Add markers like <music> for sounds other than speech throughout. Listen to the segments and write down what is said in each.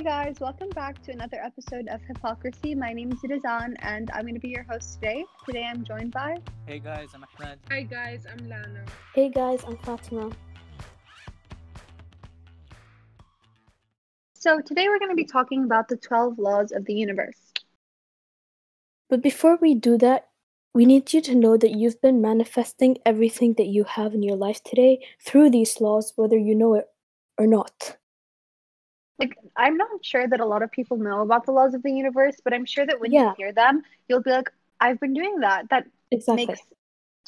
Hey guys, welcome back to another episode of Hypocrisy. My name is Rizan and I'm going to be your host today. Today I'm joined by. Hey guys, I'm Ahmed. Hi guys, I'm Lana. Hey guys, I'm Fatima. So today we're going to be talking about the 12 laws of the universe. But before we do that, we need you to know that you've been manifesting everything that you have in your life today through these laws, whether you know it or not. Like, I'm not sure that a lot of people know about the laws of the universe, but I'm sure that when Yeah. you hear them, you'll be like, I've been doing that. That Exactly. makes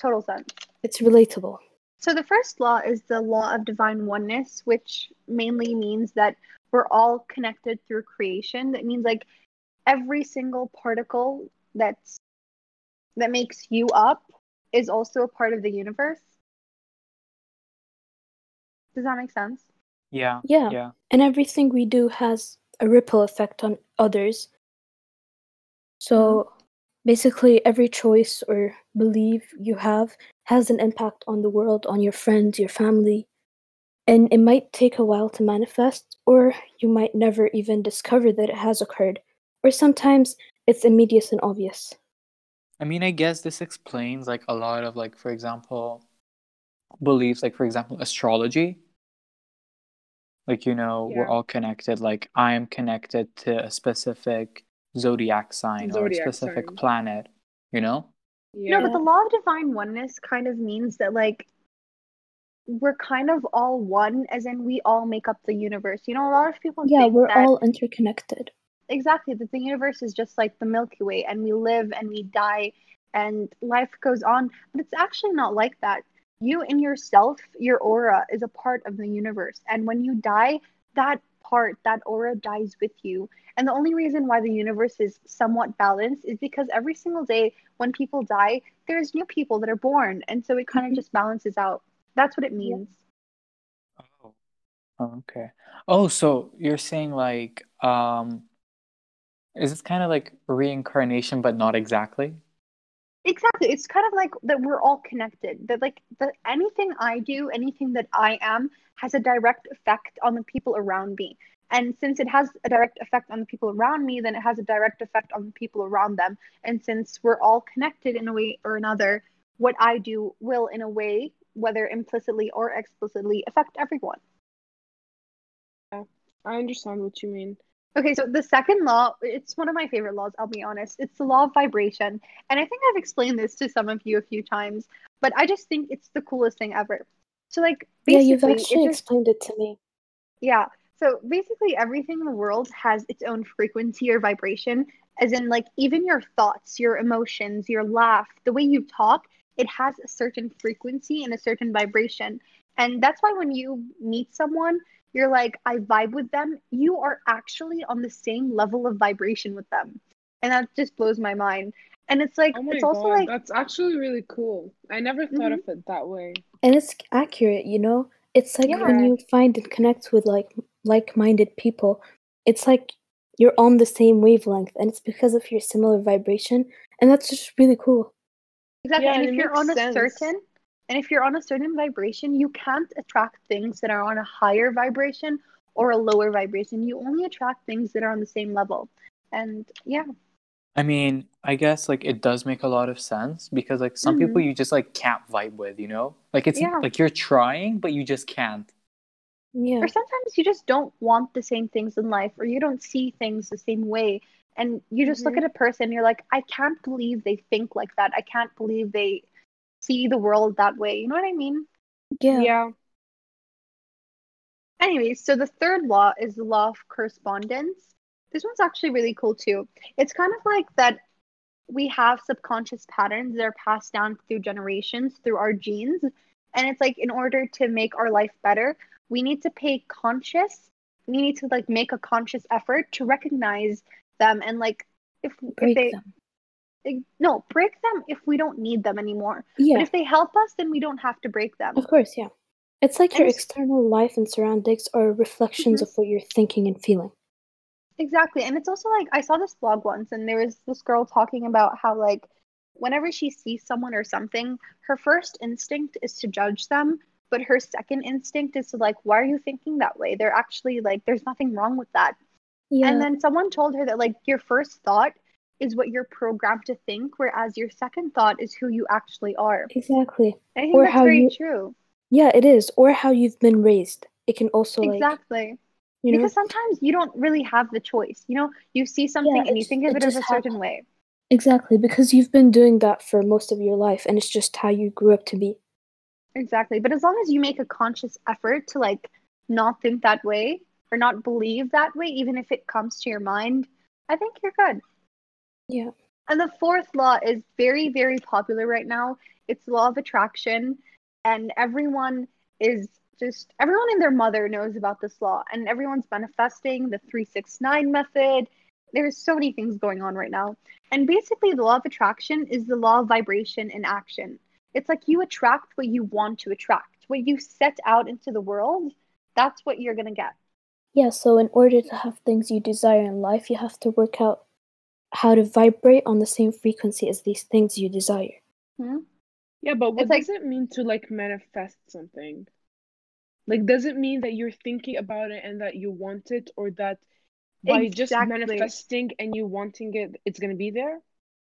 total sense. It's relatable. So the first law is the law of divine oneness, which mainly means that we're all connected through creation. That means like every single particle that's that makes you up is also a part of the universe. Does that make sense? Yeah. Yeah. Yeah. And everything we do has a ripple effect on others. Mm-hmm. So basically, every choice or belief you have has an impact on the world, on your friends, your family. And it might take a while to manifest, or you might never even discover that it has occurred. Or sometimes it's immediate and obvious. I mean, I guess this explains like a lot of like, for example, beliefs, like for example, astrology. Like, you know, we're all connected. Like I am connected to a specific zodiac sign or a specific sign. planet, you know? Yeah. No, but the law of divine oneness kind of means that like we're kind of all one, as in we all make up the universe. You know, a lot of people Yeah, think we're that all interconnected. exactly that the universe is just like the Milky Way, and we live and we die, and life goes on. But it's actually not like that. You in yourself, your aura is a part of the universe, and when you die, that part, that aura dies with you. And the only reason why the universe is somewhat balanced is because every single day when people die, there's new people that are born, and so it kind of Mhm. just balances out. That's what it means. Oh. Oh, okay. Oh, so you're saying like, um, is this kind of like reincarnation, but not exactly? Exactly. It's kind of like that we're all connected. That like that anything I do, anything that I am has a direct effect on the people around me. And since it has a direct effect on the people around me, then it has a direct effect on the people around them. And since we're all connected in a way or another, what I do will in a way, whether implicitly or explicitly, affect everyone. Yeah, I understand what you mean. Okay, so the second law, it's one of my favorite laws, I'll be honest. It's the law of vibration. And I think I've explained this to some of you a few times, but I just think it's the coolest thing ever. So, like, Yeah, you've it actually just, explained it to me. yeah. So basically, everything in the world has its own frequency or vibration, as in, like, even your thoughts, your emotions, your laugh, the way you talk, it has a certain frequency and a certain vibration. And that's why when you meet someone, you're like, I vibe with them, you are actually on the same level of vibration with them. And that just blows my mind. And it's like, Oh my it's also like, that's actually really cool. I never thought Mhm. of it that way. And it's accurate, you know? It's like when you find and connect with like like-minded people, it's like you're on the same wavelength and it's because of your similar vibration and that's just really cool. Exactly. Yeah, and and if you're makes on a certain and if you're on a certain vibration, you can't attract things that are on a higher vibration or a lower vibration. You only attract things that are on the same level. And yeah. I mean, I guess like it does make a lot of sense because like some people you just like can't vibe with, you know? Like it's Yeah. like you're trying, but you just can't. Yeah. Or sometimes you just don't want the same things in life or you don't see things the same way. And you just look Mhm. at a person and you're like, I can't believe they think like that. I can't believe they see the world that way. You know what I mean? Yeah. Yeah. Anyways, so the third law is the law of correspondence. This one's actually really cool too. It's kind of like that we have subconscious patterns that are passed down through generations through our genes. And it's like in order to make our life better, we need to pay conscious, we need to like make a conscious effort to recognize them and like if Break if they them. No, break them if we don't need them anymore. Yeah. But if they help us, then we don't have to break them. Of course, yeah. It's like your And it's- external life and surroundings are reflections Mhm. of what you're thinking and feeling. Exactly. And it's also like I saw this blog once and there was this girl talking about how like whenever she sees someone or something, her first instinct is to judge them, but her second instinct is to like, why are you thinking that way? They're actually like there's nothing wrong with that. Yeah. And then someone told her that like your first thought is what you're programmed to think, whereas your second thought is who you actually are. exactly. I think Or that's how very you- true. Yeah, it is. Or how you've been raised. It can also like exactly. you know because sometimes you don't really have the choice. You know, you see something and you think of it it as a certain way. exactly because you've been doing that for most of your life and it's just how you grew up to be. Exactly. But as long as you make a conscious effort to like not think that way or not believe that way, even if it comes to your mind, I think you're good. Yeah. And the fourth law is very, very popular right now. It's the law of attraction. And everyone is just, everyone and their mother knows about this law. And everyone's manifesting the 369 method. There's so many things going on right now. And basically, the law of attraction is the law of vibration in action. It's like you attract what you want to attract. What you set out into the world, that's what you're going to get. Yeah, so in order to have things you desire in life, you have to work out how to vibrate on the same frequency as these things you desire. Yeah, yeah but what It's like- does it mean to like manifest something? Like, does it mean that you're thinking about it and that you want it, or that by just manifesting and you wanting it, it's gonna be there?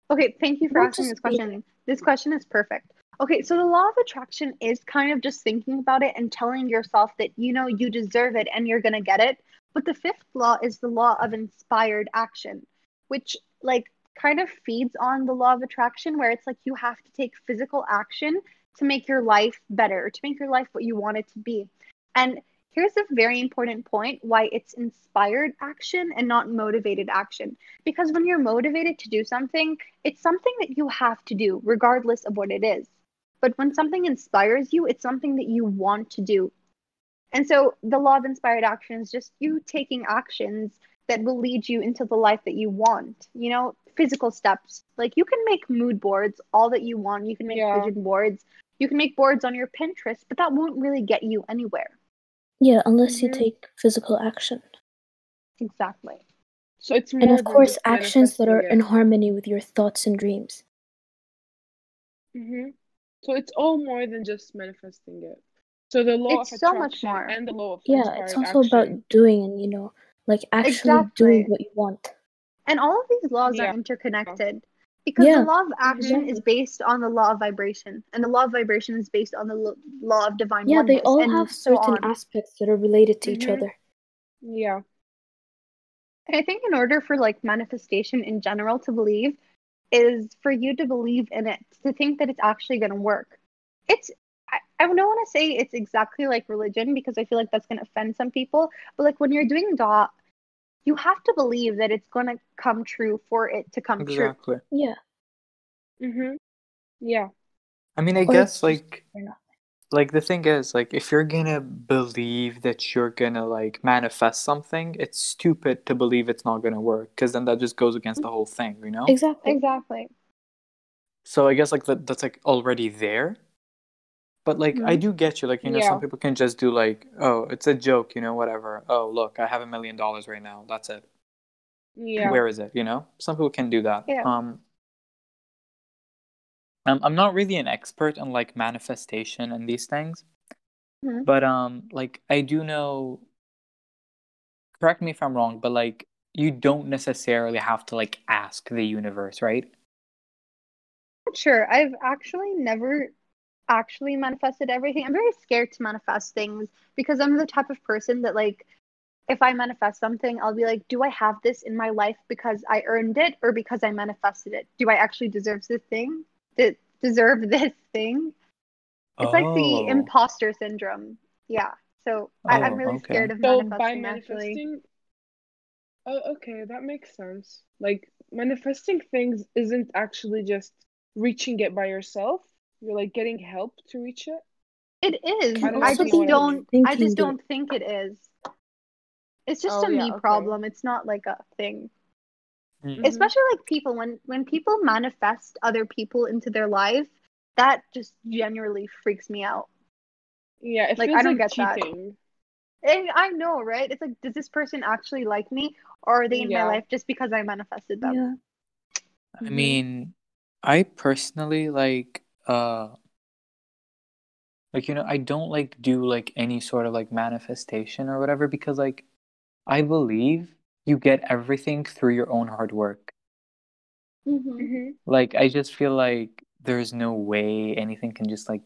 Okay, thank you for Not asking this question. This question is perfect. Okay, so the law of attraction is kind of just thinking about it and telling yourself that you know you deserve it and you're going to get it. But the fifth law is the law of inspired action, which like kind of feeds on the law of attraction where it's like you have to take physical action to make your life better, to make your life what you want it to be. And here's a very important point why it's inspired action and not motivated action. Because when you're motivated to do something, it's something that you have to do, regardless of what it is. But when something inspires you, it's something that you want to do. And so the law of inspired action is just you taking actions that will lead you into the life that you want. You know, physical steps. Like you can make mood boards all that you want. You can make Yeah. vision boards. You can make boards on your Pinterest, but that won't really get you anywhere. Yeah, unless you Mhm. take physical action. Exactly. So it's And of course, actions that are in harmony with your thoughts and dreams. hmm So it's all more than just manifesting it. So the law It's of so much attraction more. and the law of Yeah, it's also action. about doing and, you know, like actually doing what you want. And all of these laws Yeah. are interconnected because Yeah. the law of action is based on the law of vibration, and the law of vibration is based on the lo- law of divine Yeah, they all have certain on. aspects that are related to each Mhm. other. Yeah. And I think in order for like manifestation in general to believe is for you to believe in it, to think that it's actually going to work. It's I, I don't want to say it's exactly like religion because I feel like that's going to offend some people, but like when you're doing dua, you have to believe that it's going to come true for it to come true. Exactly. Yeah. hmm Yeah. I mean, I Or guess like like the thing is like if you're gonna believe that you're gonna like manifest something, it's stupid to believe it's not gonna work because then that just goes against the whole thing, you know? Exactly. Exactly. So I guess like that that's like already there. But like I do get you, like you know, Yeah. some people can just do like, oh, it's a joke, you know, whatever. Oh, look, I have a million dollars right now. That's it. Yeah. Where is it? You know, some people can do that. Yeah. Um, I'm I'm not really an expert on like manifestation and these things, Mhm. but um, like I do know. Correct me if I'm wrong, but like you don't necessarily have to like ask the universe, right? Sure. I've actually never actually manifested everything. I'm very scared to manifest things because I'm the type of person that like if I manifest something, I'll be like, do I have this in my life because I earned it or because I manifested it? Do I actually deserve this thing? De- deserve <laughs> this thing? It's like the Oh. imposter syndrome. Yeah. So I- I'm Oh, really okay. scared of So manifesting by actually. manifesting, oh, okay, that makes sense. Like manifesting things isn't actually just reaching it by yourself. You're like getting help to reach it. It is. I don't I just what I don't I just don't think it is. It's just Oh, a yeah, me okay. problem. It's not like a thing. Mm. Mhm. especially like people when when people manifest other people into their life that just generally freaks me out Yeah, it Like, feels I don't like get that. and i know right it's like does this person actually like me or are they in Yeah. my life just because i manifested them Yeah. I Mhm. mean, I personally like uh like you know, I don't like do like any sort of like manifestation or whatever because like I believe you get everything through your own hard work. Mm-hmm. hmm Like I just feel like there's no way anything can just like,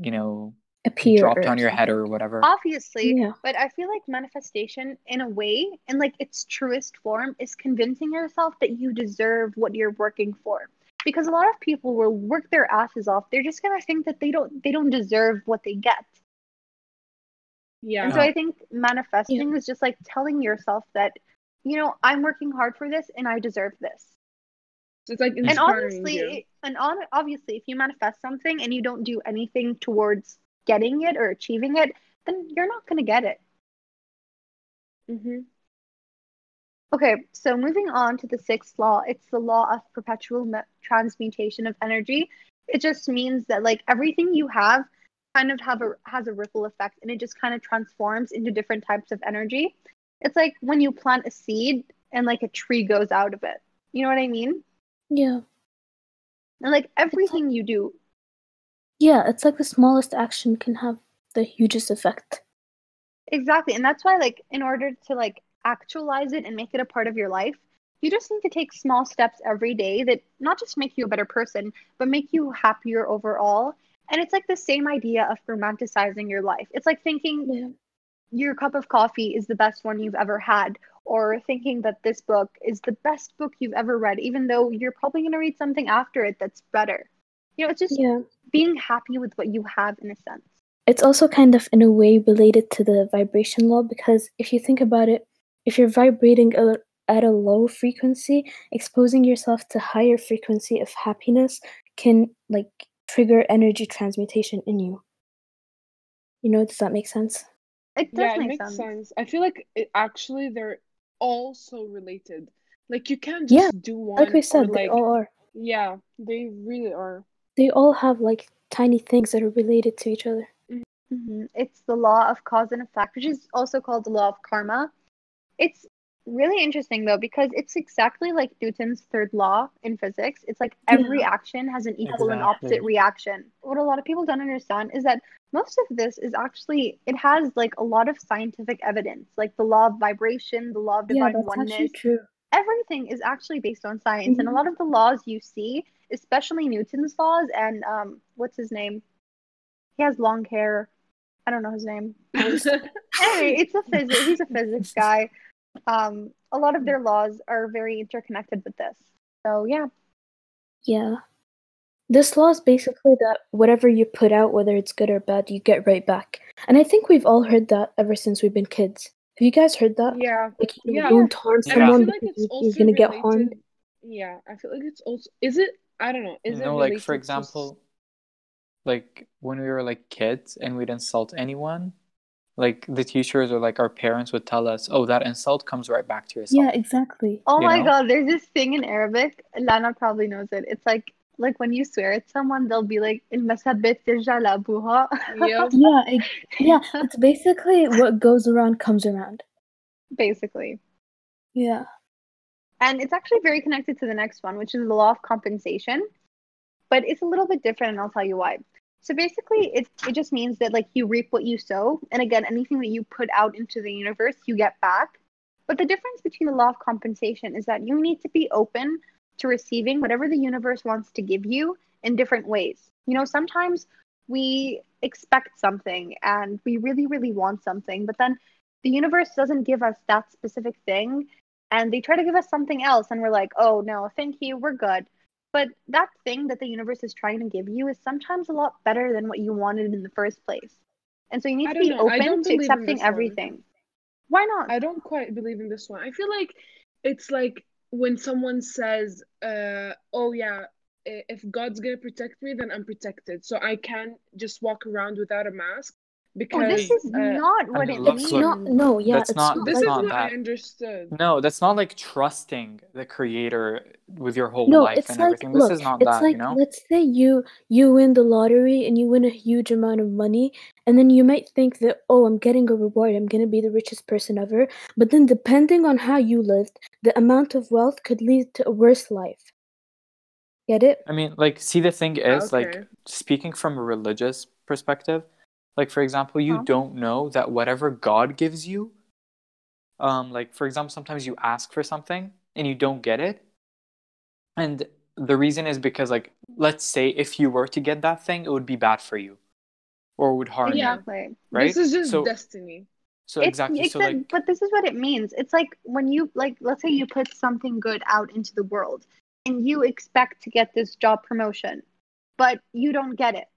you know, Appear. dropped on your head or whatever. Obviously, Yeah. but I feel like manifestation, in a way, in like its truest form, is convincing yourself that you deserve what you're working for. Because a lot of people will work their asses off. They're just gonna think that they don't they don't deserve what they get. Yeah. And so I think manifesting is just like telling yourself that, you know, I'm working hard for this and I deserve this. So it's like And inspiring honestly, you. and on, obviously, if you manifest something and you don't do anything towards getting it or achieving it, then you're not going to get it. hmm Okay, so moving on to the sixth law, it's the law of perpetual transmutation of energy. It just means that like everything you have kind of have a has a ripple effect and it just kind of transforms into different types of energy. It's like when you plant a seed and like a tree goes out of it. You know what I mean? Yeah. And like everything you do Yeah, it's like the smallest action can have the hugest effect. Exactly. And that's why, like, in order to like actualize it and make it a part of your life, you just need to take small steps every day that not just make you a better person, but make you happier overall. And it's like the same idea of romanticizing your life. It's like thinking Yeah. your cup of coffee is the best one you've ever had, or thinking that this book is the best book you've ever read, even though you're probably going to read something after it that's better. You know, it's just Yeah. being happy with what you have in a sense. It's also kind of in a way related to the vibration law because if you think about it, if you're vibrating a, at a low frequency, exposing yourself to higher frequency of happiness can like trigger energy transmutation in you. You know, does that make sense? It does Yeah, it make makes sense. sense. I feel like it, actually they're all so related. Like you can't Yeah, do one Like we or said, they like all are. yeah, they really are. They all have like tiny things that are related to each other. hmm It's the law of cause and effect, which is also called the law of karma. It's really interesting though because it's exactly like Newton's third law in physics. It's like every action has an equal and opposite reaction. What a lot of people don't understand is that most of this is actually it has like a lot of scientific evidence, like the law of vibration, the law of Yeah, divine that's oneness. actually true. Everything is actually based on science, and a Mhm. lot of the laws you see, especially Newton's laws and um, what's his name? He has long hair. I don't know his name. <laughs> anyway, it's a physics. He's a physics <laughs> guy. Um, a lot of their laws are very interconnected with this. So yeah, Yeah. This law is basically that whatever you put out, whether it's good or bad, you get right back. And I think we've all heard that ever since we've been kids. Have you guys heard that? yeah. Like, you Yeah. don't harm And I someone feel like because it's you- also you're gonna get harmed. Yeah, I feel like it's also is it I don't know, is you it know, like related for to example, like when we were like kids and we'd insult anyone, like the teachers or like our parents would tell us, oh, that insult comes right back to yourself. Yeah, exactly. Oh you my know? God, there's this thing in Arabic. Lana probably knows it. It's like like when you swear at someone, they'll be like, "Ilmasabit abuha." <laughs> Yeah, it, yeah. It's basically what goes around comes around. Basically. Yeah. And it's actually very connected to the next one, which is the law of compensation. But it's a little bit different, and I'll tell you why. So basically, it, it just means that like you reap what you sow. And again, anything that you put out into the universe, you get back. But the difference between the law of compensation is that you need to be open to receiving whatever the universe wants to give you in different ways. You know, sometimes we expect something and we really, really want something, but then the universe doesn't give us that specific thing and they try to give us something else and we're like oh no thank you we're good but that thing that the universe is trying to give you is sometimes a lot better than what you wanted in the first place and so you need to be know. Open to accepting this one. everything why not I don't quite believe in this one. I feel like it's like when someone says, uh, "Oh yeah, if God's gonna protect me, then I'm protected, so I can just walk around without a mask." Oh Because this is uh, not what mean, it means look. Not no, yeah, That's it's not- not this that's is like not what I that. understood. No, that's not like trusting the creator with your whole no, life it's and like everything. This look, is not it's that, like you know? let's say you you win the lottery and you win a huge amount of money, and then you might think that oh, I'm getting a reward, I'm gonna be the richest person ever. But then depending on how you lived, the amount of wealth could lead to a worse life. Get it? I mean, like, see, the thing is, Okay. like, speaking from a religious perspective, like, for example, you Huh? don't know that whatever God gives you um like for example sometimes you ask for something and you don't get it and the reason is because like let's say if you were to get that thing it would be bad for you or would harm you Exactly. right This is just so destiny. so It's- exactly it's so like but this is what it means. It's like when you like let's say you put something good out into the world and you expect to get this job promotion, but you don't get it.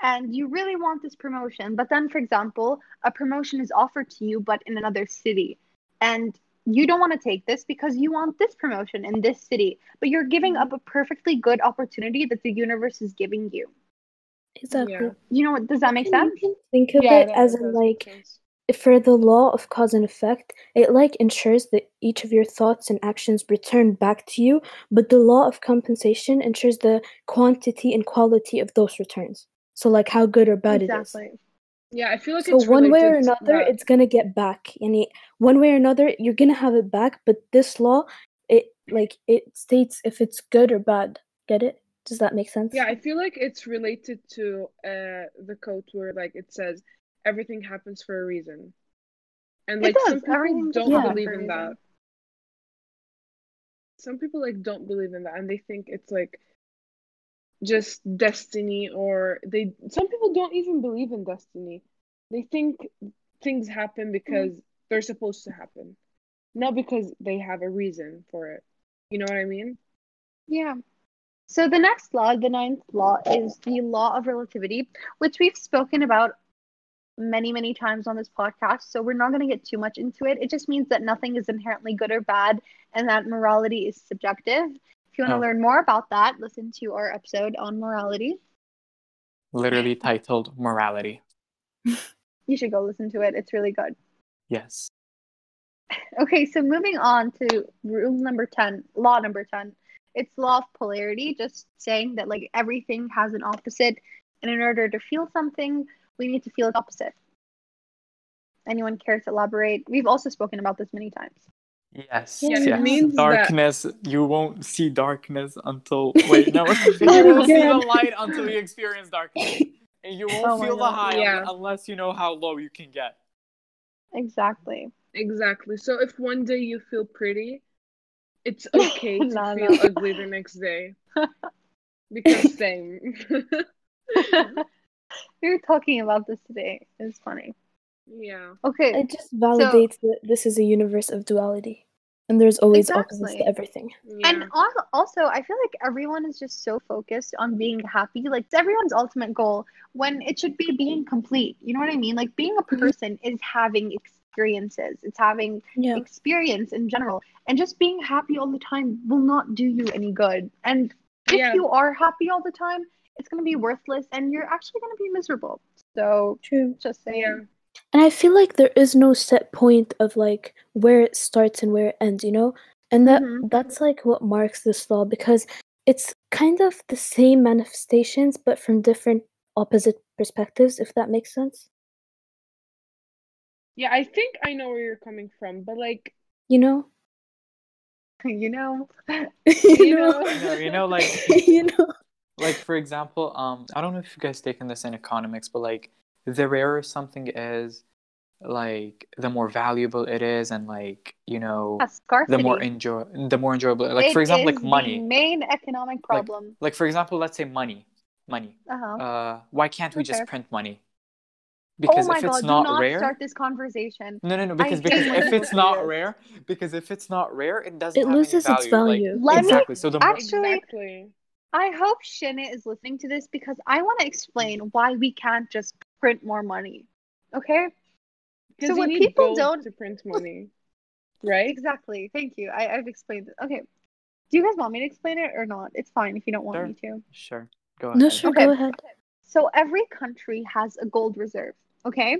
And you really want this promotion, but then for example, a promotion is offered to you but in another city. And you don't want to take this because you want this promotion in this city, but you're giving up a perfectly good opportunity that the universe is giving you. Exactly. Yeah. You know what does that make sense? think of Yeah, it as in like sense. for the law of cause and effect, it like ensures that each of your thoughts and actions return back to you, but the law of compensation ensures the quantity and quality of those returns. So like how good or bad it is. Exactly. Yeah, I feel like So it's one way or another, it's gonna get back, and it, one way or another, you're gonna have it back. But this law, it like it states if it's good or bad. Get it? Does that make sense? Yeah, I feel like it's related to uh the quote where like it says everything happens for a reason. And like some people Everything don't happen believe in that. Some people like don't believe in that and they think it's like just destiny or they some people don't even believe in destiny. They think things happen because they're supposed to happen. Not because they have a reason for it. You know what I mean? Yeah. So the next law, the ninth law, is the law of relativity, which we've spoken about many, many times on this podcast. So we're not going to get too much into it. It just means that nothing is inherently good or bad and that morality is subjective. If you want to Oh. learn more about that, listen to our episode on morality. literally titled morality <laughs> You should go listen to it. It's really good. yes <laughs> Okay, so moving on to rule number 10, law number 10. It's law of polarity, just saying that like everything has an opposite, and in order to feel something, we need to feel the opposite. Anyone care to elaborate? We've also spoken about this many times. Yes Yeah, yes it means that- darkness you won't see darkness until <laughs> wait no oh <laughs> you Oh my won't see the light until you experience darkness <laughs> and you won't Oh feel the God. high Yeah. unless you know how low you can get Exactly. Exactly. So if one day you feel pretty, it's okay to No, feel no. ugly the next day. Because same. we were talking about this today. It's funny. yeah. Okay, It just validates that this is a universe of duality, and there's always opposites Exactly. to everything. Yeah. And also, I feel like everyone is just so focused on being happy. Like, it's everyone's ultimate goal when it should be being complete. You know what I mean? Like, being a Mhm. person is having experiences, it's having Yeah. experience in general. And just being happy all the time will not do you any good. And if Yeah. you are happy all the time, it's going to be worthless and you're actually going to be miserable. So, True. just saying. Yeah. And I feel like there is no set point of like where it starts and where it ends, you know? And that Mhm. that's like what marks this law because it's kind of the same manifestations but from different opposite perspectives, if that makes sense. Yeah, I think I know where you're coming from, but like You know? <laughs> You know? <laughs> you know? you know, you know like <laughs> you know? like for example um i don't know if you guys taken this in economics but like the rarer something is like the more valuable it is and like you know the more enjoy the more enjoyable like for example is like the money main economic problem. like for example let's say money money uh-huh. uh why can't we just print money oh because my if it's god, not, do not rare start this conversation. no no no because hate because if it's not rare because if it's not rare it doesn't It have any loses its value. Like, value. Let me exactly so the more Actually- exactly. I hope Shinna is listening to this because I want to explain why we can't just print more money. Okay? So when need people gold don't- to print money. Right? Exactly. Thank you. I, I've explained it. Okay. Do you guys want me to explain it or not? It's fine if you don't want Sure. me to. sure go ahead No, sure, Okay. go ahead. So every country has a gold reserve, okay?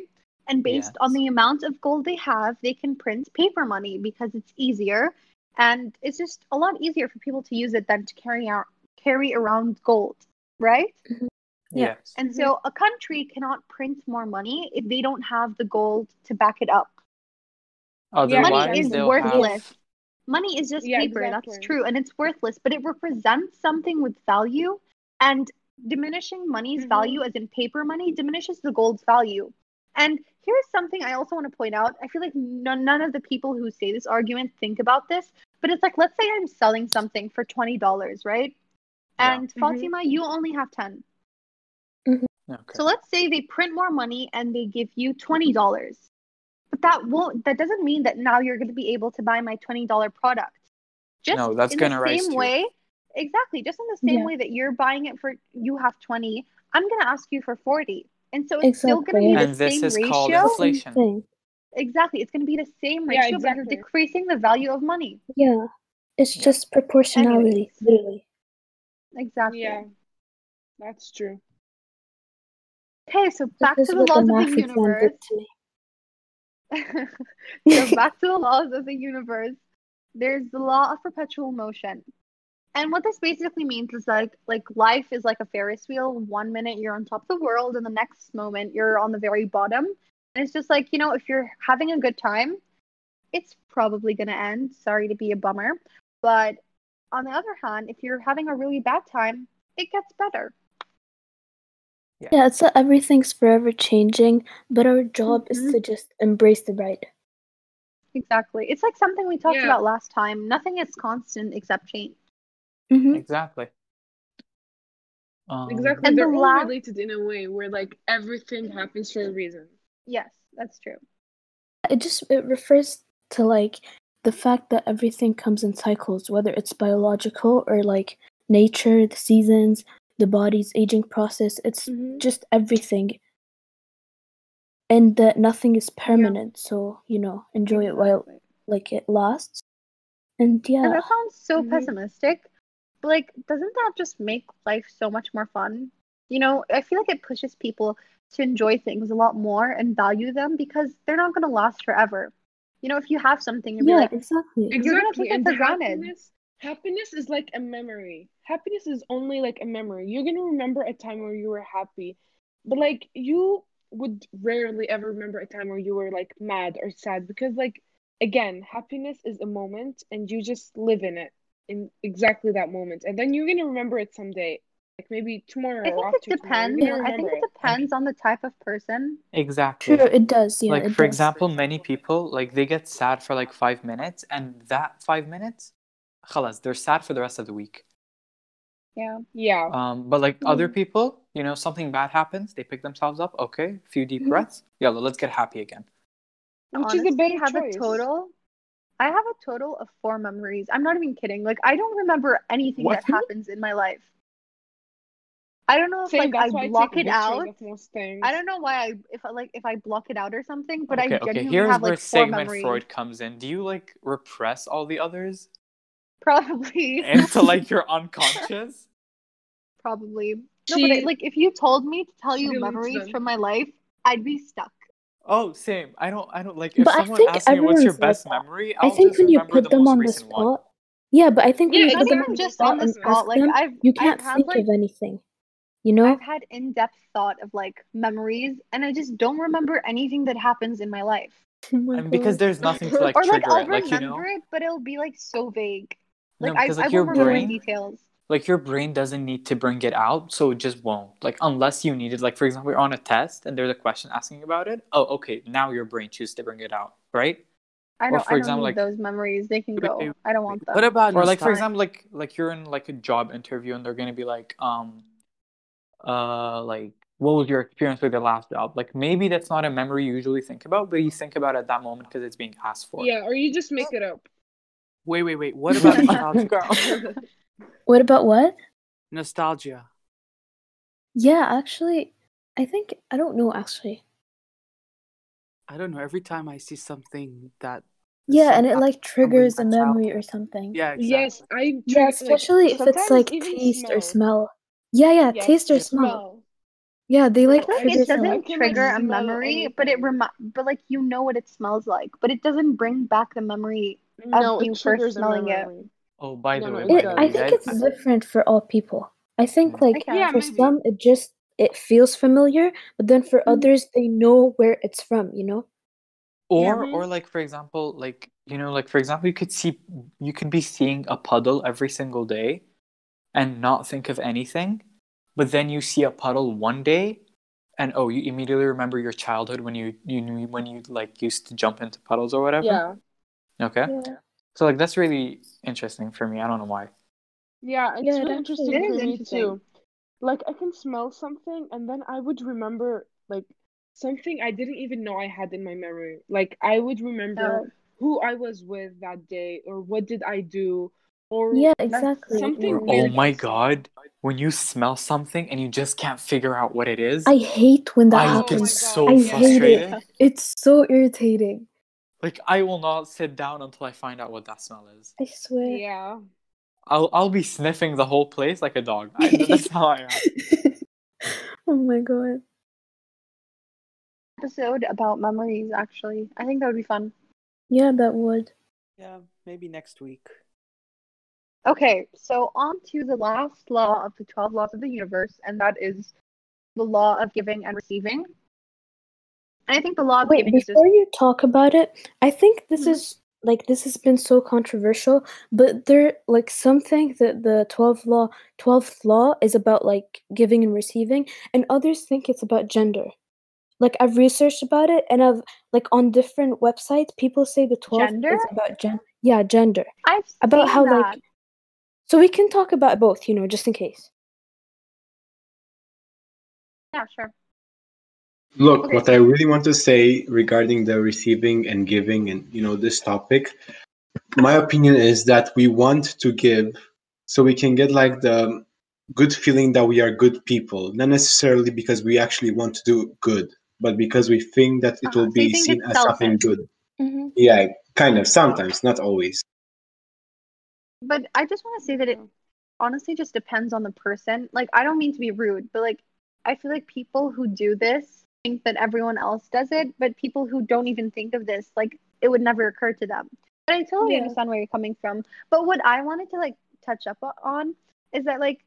And based on the amount of gold they have, they can print paper money because it's easier and it's just a lot easier for people to use it than to carry out carry around gold, right? Mm-hmm. Yeah. yes And so a country cannot print more money if they don't have the gold to back it up. otherwise Money is worthless. have Money is just Yeah, paper, that's true, and it's worthless, but it represents something with value and diminishing money's Mhm. value as in paper money diminishes the gold's value. And here's something I also want to point out. I feel like none, none of the people who say this argument think about this, but it's like, let's say I'm selling something for $20, right? Yeah. And Mhm. Fatima, you only have 10. Okay. So let's say they print more money and they give you $20. Mm-hmm. But that won't that doesn't mean that now you're going to be able to buy my $20 product. Just No, that's gonna the rise same to you. way. Exactly, just in the same Yeah. way that you're buying it for you have 20, I'm going to ask you for 40. And so it's still going to be the and this same is ratio. called inflation. Exactly, it's going to be the same Yeah, ratio, but you're exactly. decreasing the value of money. Yeah. It's Yeah. just proportionality, Anyways. literally. Exactly. Yeah, that's true. Okay, so back to the laws of the universe. did to me. <laughs> so <laughs> back to the laws of the universe. There's the law of perpetual motion. And what this basically means is like like life is like a Ferris wheel. One minute you're on top of the world and the next moment you're on the very bottom. And it's just like, you know, if you're having a good time, it's probably going to end. Sorry to be a bummer. But on the other hand, if you're having a really bad time, it gets better. Yeah, it's that everything's forever changing, but our job is Mhm. to just embrace the ride. Exactly. It's like something we talked Yeah. about last time. Nothing is constant except change. hmm Exactly. Um, Exactly. And They're all la- related in a way where like everything happens for a reason. Yes, that's true. It just it refers to like the fact that everything comes in cycles, whether it's biological or like nature, the seasons, the body's aging process. It's Mhm. just everything. And that nothing is permanent, so you know, enjoy it while like it lasts. And yeah And yeah, that sounds so Mhm. pessimistic. But like, doesn't that just make life so much more fun? You know, I feel like it pushes people to enjoy things a lot more and value them because they're not going to last forever. You know, if you have something, you're yeah, like, exactly. You're gonna take it for granted. Happiness happiness is like a memory. Happiness is only like a memory. You're gonna remember a time where you were happy, but like you would rarely ever remember a time where you were like mad or sad because like again, happiness is a moment and you just live in it in exactly that moment. And then you're gonna remember it someday. Like maybe tomorrow I think it depends. You're I think remember it depends on the type of person. exactly. True, it does. Yeah, like it for does. example, many people like they get sad for like five minutes, and that five minutes, khalas, they're sad for the rest of the week. Yeah. Yeah. Um, but like mm-hmm. other people, you know, something bad happens, they pick themselves up. Okay, a few deep mm-hmm. breaths. Yeah, let's get happy again. Which Honestly, is a better have. A total, I have a total of four memories. I'm not even kidding. Like I don't remember anything what? that happens in my life. I don't know if Same, like I block I it out. I don't know why I if I like if I block it out or something, but okay, I genuinely okay. Here's have like where four Sigmund memories. Freud comes in. Do you like repress all the others? Probably. until like <laughs> you're unconscious? Probably. No, but I, like if you told me to tell you memories them. from my life, I'd be stuck. Oh, same. I don't. I don't like. If But I someone think asks me what's your everyone's like best memory, I I'll think just when you put the them on the recent one. spot, yeah, but I think when you put them even on the just spot on the spot. Like them, I've you I've can't had think like of anything. You know? I've had in-depth thought of like memories, and I just don't remember anything that happens in my life. <laughs> Oh my And because there's nothing to like <laughs> or like trigger I'll it, like you know, it, but it'll be like so vague. No, Like I, because I like your won't remember brain, details. like your brain doesn't need to bring it out, so it just won't. Like unless you need it. Like for example, you're on a test and there's a question asking about it. Oh, okay. Now your brain chooses to bring it out, right? I don't. for I don't example, need like- those memories. They can go. I don't want them. What about or like for example like like you're in like a job interview and they're gonna be like um uh like what was your experience with your last job like maybe that's not a memory you usually think about but you think about it at that moment because it's being asked for Yeah, or you just make it up. Wait, wait, wait. What about <laughs> nostalgia? What about what? nostalgia? Yeah, actually, I think I don't know. Actually, I don't know. Every time I see something that yeah, and it like triggers a memory childhood. or something. Yeah, exactly. Yes, I Yeah, drink, like, especially if it's like even taste or smell. smell. Yeah, yeah, Yes, taste or yeah. smell. Yeah, they like feel like trigger it doesn't like, trigger a memory, but it anything. remi- but like you know what it smells like, but it doesn't bring back the memory. No, you it first smelling it. memory. oh by No, the no, way it by the. I way think guys it's different for all people. I think Mm. like Okay. Yeah, for maybe. some it just it feels familiar, but then for Mhm. others they know where it's from. You know? or Mhm. or like for example like you know like for example you could see you could be seeing a puddle every single day and not think of anything but then you see a puddle one day and oh, you immediately remember your childhood when you you knew when you like used to jump into puddles or whatever. Yeah. Okay. Yeah. So like that's really interesting for me. I don't know why. Yeah, it's Yeah, really interesting is for me interesting. too. Like I can smell something and then I would remember like something I didn't even know I had in my memory. Like I would remember So, who I was with that day or what did I do or Yeah, exactly. something Or, Or- oh weird my god, when you smell something and you just can't figure out what it is, I hate when that I my get happens. So I yeah. hate it. frustrated. It's so irritating. Like I will not sit down until I find out what that smell is. I swear. Yeah. I'll I'll be sniffing the whole place like a dog. I, that's how I am. <laughs> oh my god. episode about memories, actually. I think that would be fun. Yeah, that would. Yeah, maybe next week. Okay, so on to the last law of the 12 laws of the universe, and that is the law of giving and receiving. And I think the law of Wait, giving is just before you talk about it, I think this Mhm. is like this has been so controversial, but there like some think that the 12th law 12th law is about like giving and receiving, and others think it's about gender. Like I've researched about it and I've like on different websites people say the 12th Gender? is about gen yeah, gender. I've About seen how that. like so we can talk about both, you know, just in case. yeah, sure. Look, Okay. what I really want to say regarding the receiving and giving and you know this topic, my opinion is that we want to give so we can get like the good feeling that we are good people, not necessarily because we actually want to do good, but because we think that it Uh-huh, will so be seen as something good. Mm-hmm. Yeah, kind of. Sometimes, not always. But I just want to say that it honestly just depends on the person. Like, I don't mean to be rude, but like, I feel like people who do this think that everyone else does it, but people who don't even think of this, like, it would never occur to them. But I totally Yeah. understand where you're coming from. But what I wanted to like touch up on is that like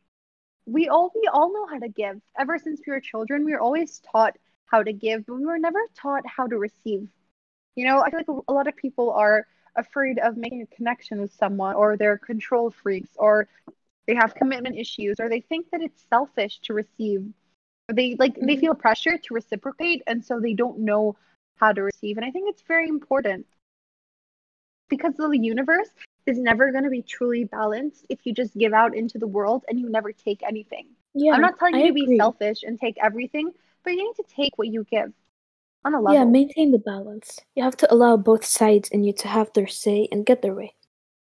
we all we all know how to give. Ever since we were children, we were always taught how to give, but we were never taught how to receive. You know, I feel like a- a lot of people are afraid of making a connection with someone, or they're control freaks, or they have commitment issues, or they think that it's selfish to receive. They like they Mhm. feel pressure to reciprocate, and so they don't know how to receive. And I think it's very important because the universe is never going to be truly balanced if you just give out into the world and you never take anything. Yeah. I'm not telling I you to be selfish and take everything, but you need to take what you give on a level. Yeah, maintain the balance. You have to allow both sides in you to have their say and get their way.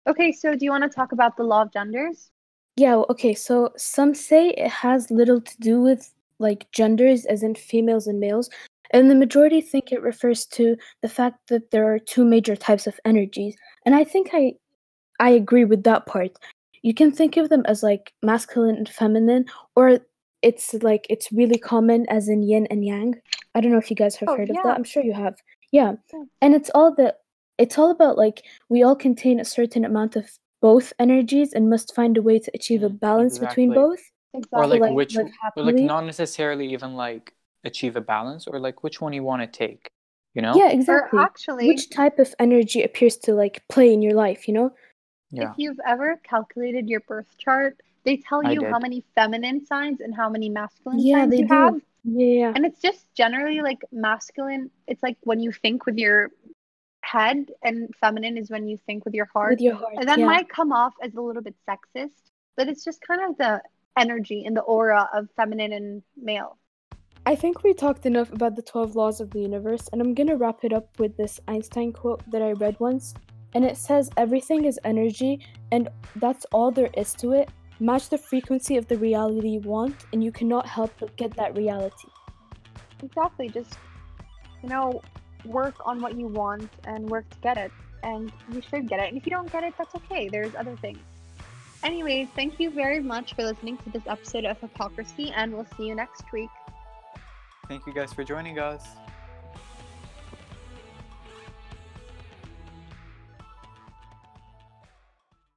Okay, so do you want to talk about the law of genders? Yeah, okay, so some say it has little to do with like genders, as in females and males, and the majority think it refers to the fact that there are two major types of energies. And I think I I agree with that part. You can think of them as like masculine and feminine, or it's like it's really common as in yin and yang. I don't know if you guys have Oh, heard of that. I'm sure you have. Yeah. Yeah. And it's all the it's all about like we all contain a certain amount of both energies and must find a way to achieve a balance between both. Exactly. Or like like, which live or like not necessarily even like achieve a balance or like which one you want to take. You know? Yeah, or exactly. actually, Which type of energy appears to like play in your life, you know? Yeah. if you've ever calculated your birth chart, they tell you how many feminine signs and how many masculine Yeah, signs they you do. have. Yeah. And it's just generally like masculine, it's like when you think with your head, and feminine is when you think with your heart. With your heart. And that yeah. might come off as a little bit sexist, but it's just kind of the energy and the aura of feminine and male. I think we talked enough about the 12 laws of the universe, and I'm gonna wrap it up with this Einstein quote that I read once. And it says, Everything is energy, and that's all there is to it. Match the frequency of the reality you want, and you cannot help but get that reality. Exactly. Just, you know, work on what you want and work to get it. And you should get it. And if you don't get it, that's okay. There's other things. Anyways, thank you very much for listening to this episode of Hypocrisy, and we'll see you next week. Thank you guys for joining us.